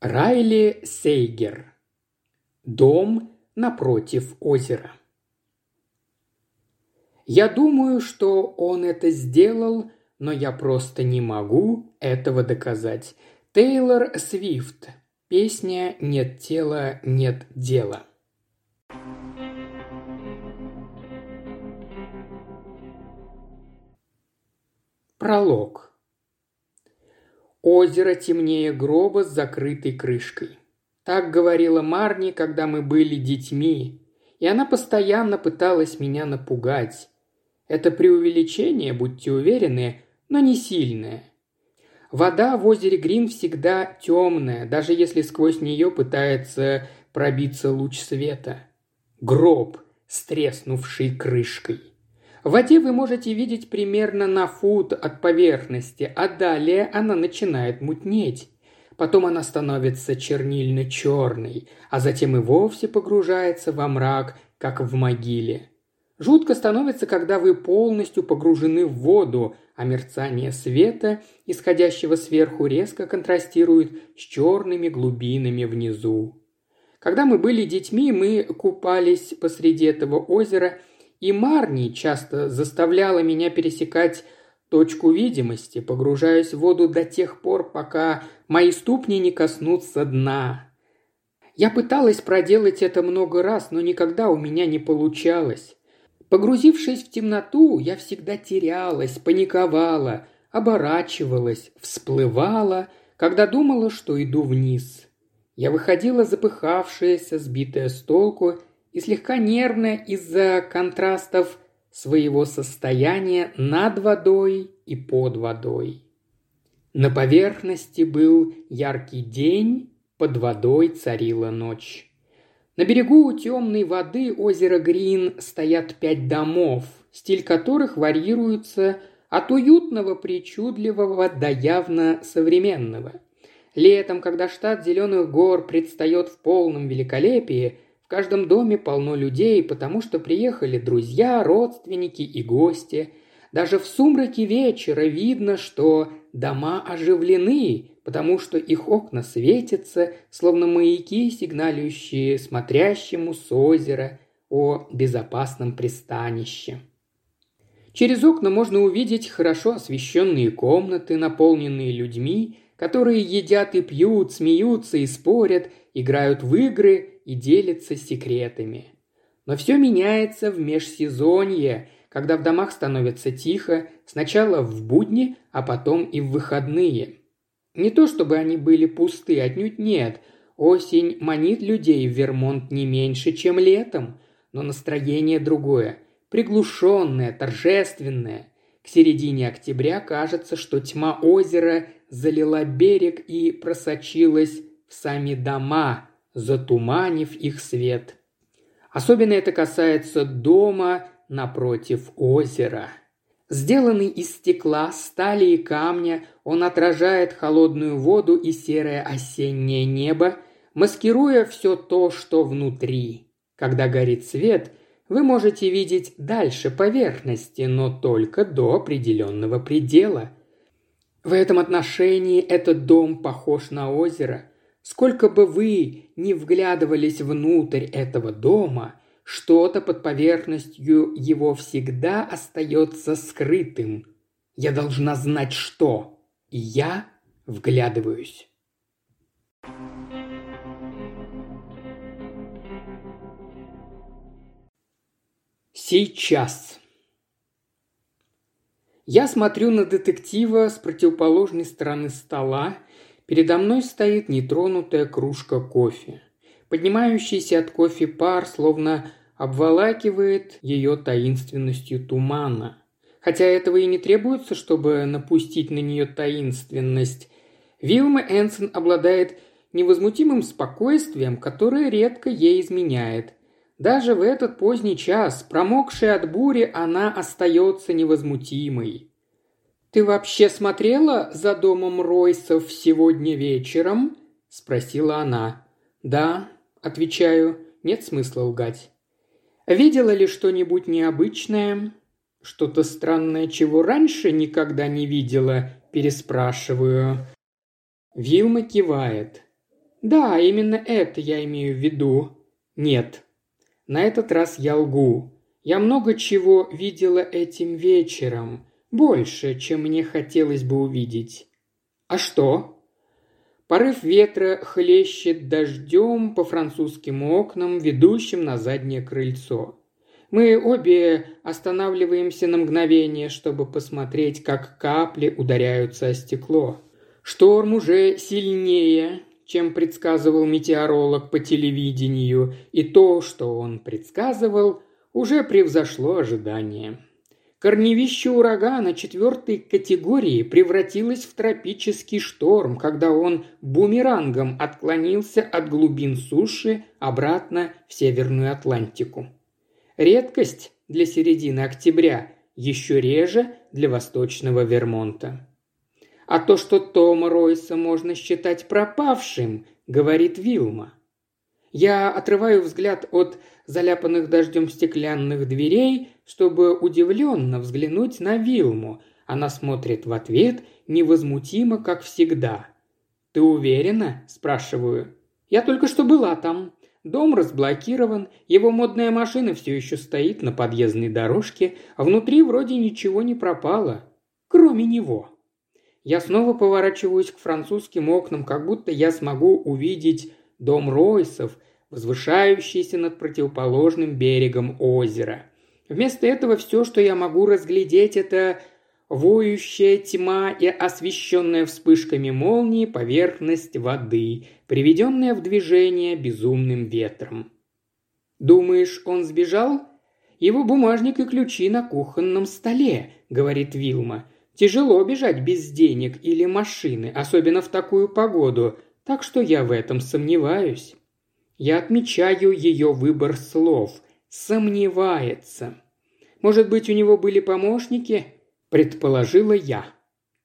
Райли Сейгер. Дом напротив озера. Я думаю, что он это сделал, но я просто не могу этого доказать. Тейлор Свифт. Песня «Нет тела, нет дела». Пролог. Озеро темнее гроба с закрытой крышкой. Так говорила Марни, когда мы были детьми, и она постоянно пыталась меня напугать. Это преувеличение, будьте уверены, но не сильное. Вода в озере Грин всегда темная, даже если сквозь нее пытается пробиться луч света. Гроб с треснувшей крышкой. В воде вы можете видеть примерно на фут от поверхности, а далее она начинает мутнеть. Потом она становится чернильно-черной, а затем и вовсе погружается во мрак, как в могиле. Жутко становится, когда вы полностью погружены в воду, а мерцание света, исходящего сверху, резко контрастирует с черными глубинами внизу. Когда мы были детьми, мы купались посреди этого озера – и Марни часто заставляла меня пересекать точку видимости, погружаясь в воду до тех пор, пока мои ступни не коснутся дна. Я пыталась проделать это много раз, но никогда у меня не получалось. Погрузившись в темноту, я всегда терялась, паниковала, оборачивалась, всплывала, когда думала, что иду вниз. Я выходила запыхавшаяся, сбитая с толку и слегка нервная из-за контрастов своего состояния над водой и под водой. На поверхности был яркий день, под водой царила ночь. На берегу у темной воды озера Грин стоят пять домов, стиль которых варьируется от уютного причудливого до явно современного. Летом, когда штат Зеленых гор предстает в полном великолепии – каждом доме полно людей, потому что приехали друзья, родственники и гости. Даже в сумраке вечера видно, что дома оживлены, потому что их окна светятся, словно маяки, сигналющие смотрящему с озера о безопасном пристанище. Через окна можно увидеть хорошо освещенные комнаты, наполненные людьми, которые едят и пьют, смеются и спорят, играют в игры и делится секретами. Но все меняется в межсезонье, когда в домах становится тихо, сначала в будни, а потом и в выходные. Не то чтобы они были пусты, отнюдь нет. Осень манит людей в Вермонт не меньше, чем летом, но настроение другое, приглушенное, торжественное. К середине октября кажется, что тьма озера залила берег и просочилась в сами дома, затуманив их свет. Особенно это касается дома напротив озера. Сделанный из стекла, стали и камня, он отражает холодную воду и серое осеннее небо, маскируя все то, что внутри. Когда горит свет, вы можете видеть дальше поверхности, но только до определенного предела. В этом отношении этот дом похож на озеро. Сколько бы вы ни вглядывались внутрь этого дома, что-то под поверхностью его всегда остается скрытым. Я должна знать что, и я вглядываюсь. Сейчас. Я смотрю на детектива с противоположной стороны стола Передо мной стоит нетронутая кружка кофе. Поднимающийся от кофе пар словно обволакивает ее таинственностью тумана. Хотя этого и не требуется, чтобы напустить на нее таинственность. Вилма Энсон обладает невозмутимым спокойствием, которое редко ей изменяет. Даже в этот поздний час, промокшая от бури, она остается невозмутимой. «Ты вообще смотрела за домом Ройсов сегодня вечером?» – спросила она. «Да», – отвечаю, – «нет смысла лгать». «Видела ли что-нибудь необычное?» «Что-то странное, чего раньше никогда не видела?» – переспрашиваю. Вилма кивает. «Да, именно это я имею в виду». «Нет». На этот раз я лгу. Я много чего видела этим вечером. Больше, чем мне хотелось бы увидеть. А что? Порыв ветра хлещет дождем по французским окнам, ведущим на заднее крыльцо. Мы обе останавливаемся на мгновение, чтобы посмотреть, как капли ударяются о стекло. Шторм уже сильнее, чем предсказывал метеоролог по телевидению, и то, что он предсказывал, уже превзошло ожидания. Корневище урагана четвертой категории превратилось в тропический шторм, когда он бумерангом отклонился от глубин суши обратно в Северную Атлантику. Редкость для середины октября, еще реже для восточного Вермонта. А то, что Тома Ройса можно считать пропавшим, говорит Вилма. Я отрываю взгляд от заляпанных дождем стеклянных дверей, чтобы удивленно взглянуть на Вилму. Она смотрит в ответ невозмутимо, как всегда. «Ты уверена?» – спрашиваю. «Я только что была там. Дом разблокирован, его модная машина все еще стоит на подъездной дорожке, а внутри вроде ничего не пропало, кроме него». Я снова поворачиваюсь к французским окнам, как будто я смогу увидеть дом Ройсов – возвышающийся над противоположным берегом озера. Вместо этого все, что я могу разглядеть, это воющая тьма и освещенная вспышками молнии поверхность воды, приведенная в движение безумным ветром. «Думаешь, он сбежал?» «Его бумажник и ключи на кухонном столе», — говорит Вилма. «Тяжело бежать без денег или машины, особенно в такую погоду, так что я в этом сомневаюсь». Я отмечаю ее выбор слов. Сомневается. Может быть, у него были помощники? Предположила я.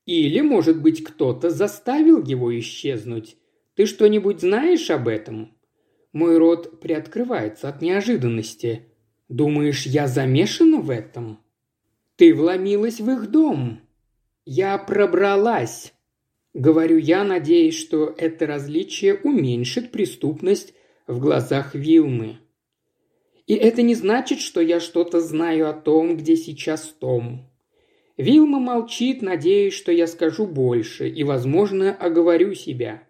Или, может быть, кто-то заставил его исчезнуть. Ты что-нибудь знаешь об этом? Мой рот приоткрывается от неожиданности. Думаешь, я замешана в этом? Ты вломилась в их дом. Я пробралась. Говорю я, надеясь, что это различие уменьшит преступность в глазах Вилмы. И это не значит, что я что-то знаю о том, где сейчас Том. Вилма молчит, надеясь, что я скажу больше и, возможно, оговорю себя.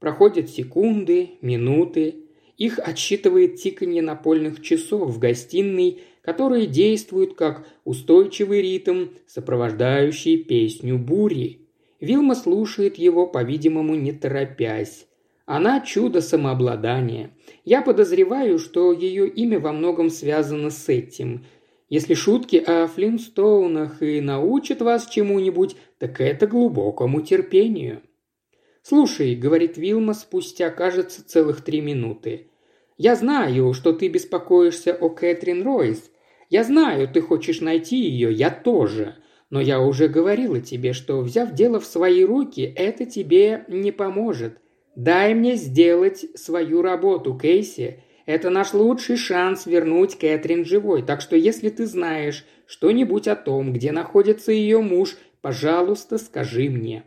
Проходят секунды, минуты. Их отсчитывает тиканье напольных часов в гостиной, которые действуют как устойчивый ритм, сопровождающий песню бури. Вилма слушает его, по-видимому, не торопясь. Она чудо самообладания. Я подозреваю, что ее имя во многом связано с этим. Если шутки о Флинстоунах и научат вас чему-нибудь, так это глубокому терпению. «Слушай», — говорит Вилма спустя, кажется, целых три минуты. «Я знаю, что ты беспокоишься о Кэтрин Ройс. Я знаю, ты хочешь найти ее, я тоже. Но я уже говорила тебе, что, взяв дело в свои руки, это тебе не поможет. Дай мне сделать свою работу, Кейси. Это наш лучший шанс вернуть Кэтрин живой. Так что если ты знаешь что-нибудь о том, где находится ее муж, пожалуйста, скажи мне.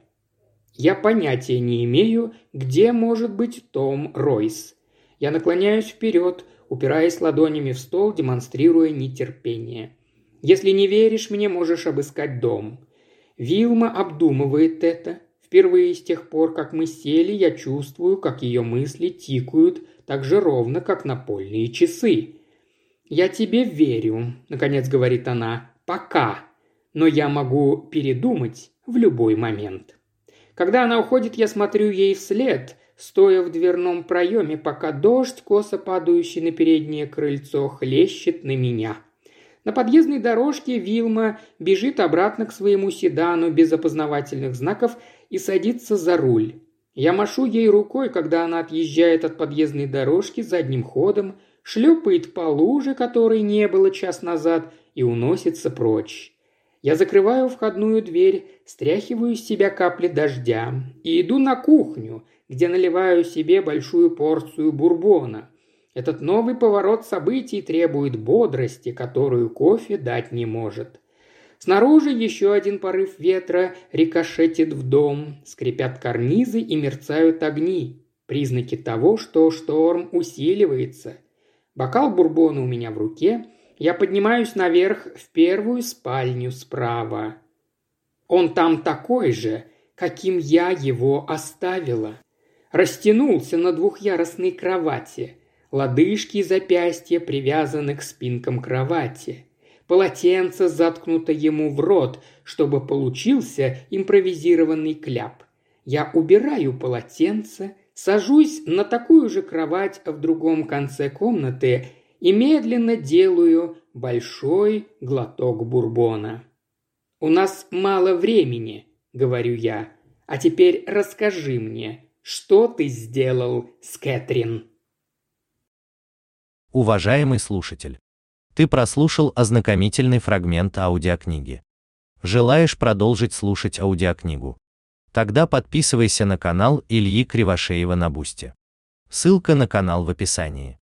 Я понятия не имею, где может быть Том Ройс. Я наклоняюсь вперед, упираясь ладонями в стол, демонстрируя нетерпение. Если не веришь мне, можешь обыскать дом. Вилма обдумывает это, Впервые с тех пор, как мы сели, я чувствую, как ее мысли тикают так же ровно, как напольные часы. «Я тебе верю», — наконец говорит она, — «пока. Но я могу передумать в любой момент». Когда она уходит, я смотрю ей вслед, стоя в дверном проеме, пока дождь, косо падающий на переднее крыльцо, хлещет на меня. На подъездной дорожке Вилма бежит обратно к своему седану без опознавательных знаков и садится за руль. Я машу ей рукой, когда она отъезжает от подъездной дорожки задним ходом, шлепает по луже, которой не было час назад, и уносится прочь. Я закрываю входную дверь, стряхиваю с себя капли дождя и иду на кухню, где наливаю себе большую порцию бурбона. Этот новый поворот событий требует бодрости, которую кофе дать не может. Снаружи еще один порыв ветра рикошетит в дом, скрипят карнизы и мерцают огни. Признаки того, что шторм усиливается. Бокал бурбона у меня в руке. Я поднимаюсь наверх в первую спальню справа. Он там такой же, каким я его оставила. Растянулся на двухъярусной кровати. Лодыжки и запястья привязаны к спинкам кровати. Полотенце заткнуто ему в рот, чтобы получился импровизированный кляп. Я убираю полотенце, сажусь на такую же кровать в другом конце комнаты и медленно делаю большой глоток бурбона. «У нас мало времени», — говорю я. «А теперь расскажи мне, что ты сделал с Кэтрин?» Уважаемый слушатель, ты прослушал ознакомительный фрагмент аудиокниги. Желаешь продолжить слушать аудиокнигу? Тогда подписывайся на канал Ильи Кривошеева на Бусте. Ссылка на канал в описании.